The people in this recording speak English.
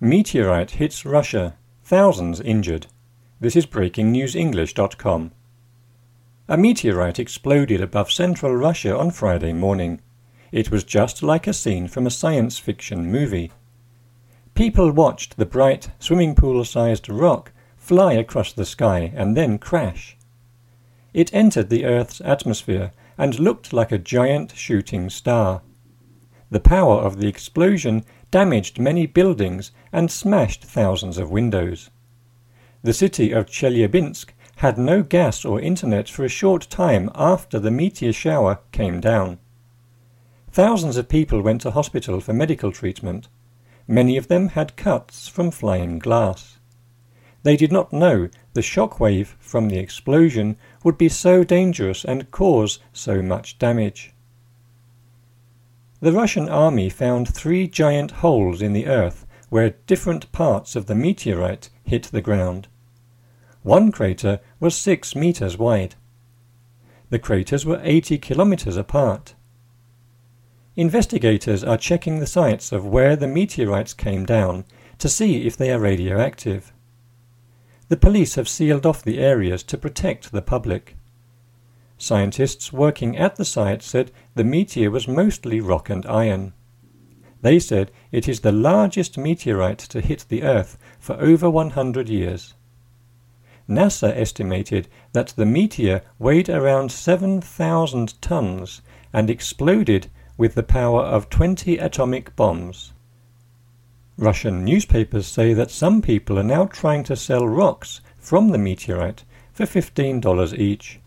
Meteorite hits Russia. Thousands injured. This is breakingnewsenglish.com. A meteorite exploded above central Russia on Friday morning. It was just like a scene from a science fiction movie. People watched the bright, swimming pool sized rock fly across the sky and then crash. It entered the Earth's atmosphere and looked like a giant shooting star. The power of the explosion damaged many buildings and smashed thousands of windows. The city of Chelyabinsk had no gas or internet for a short time after the meteor shower came down. Thousands of people went to hospital for medical treatment. Many of them had cuts from flying glass. They did not know the shock wave from the explosion would be so dangerous and cause so much damage. The Russian army found three giant holes in the earth where different parts of the meteorite hit the ground. One crater was six meters wide. The craters were 80 kilometers apart. Investigators are checking the sites of where the meteorites came down to see if they are radioactive. The police have sealed off the areas to protect the public. Scientists working at the site said the meteor was mostly rock and iron. They said it is the largest meteorite to hit the Earth for over 100 years. NASA estimated that the meteor weighed around 7,000 tons and exploded with the power of 20 atomic bombs. Russian newspapers say that some people are now trying to sell rocks from the meteorite for $15 each.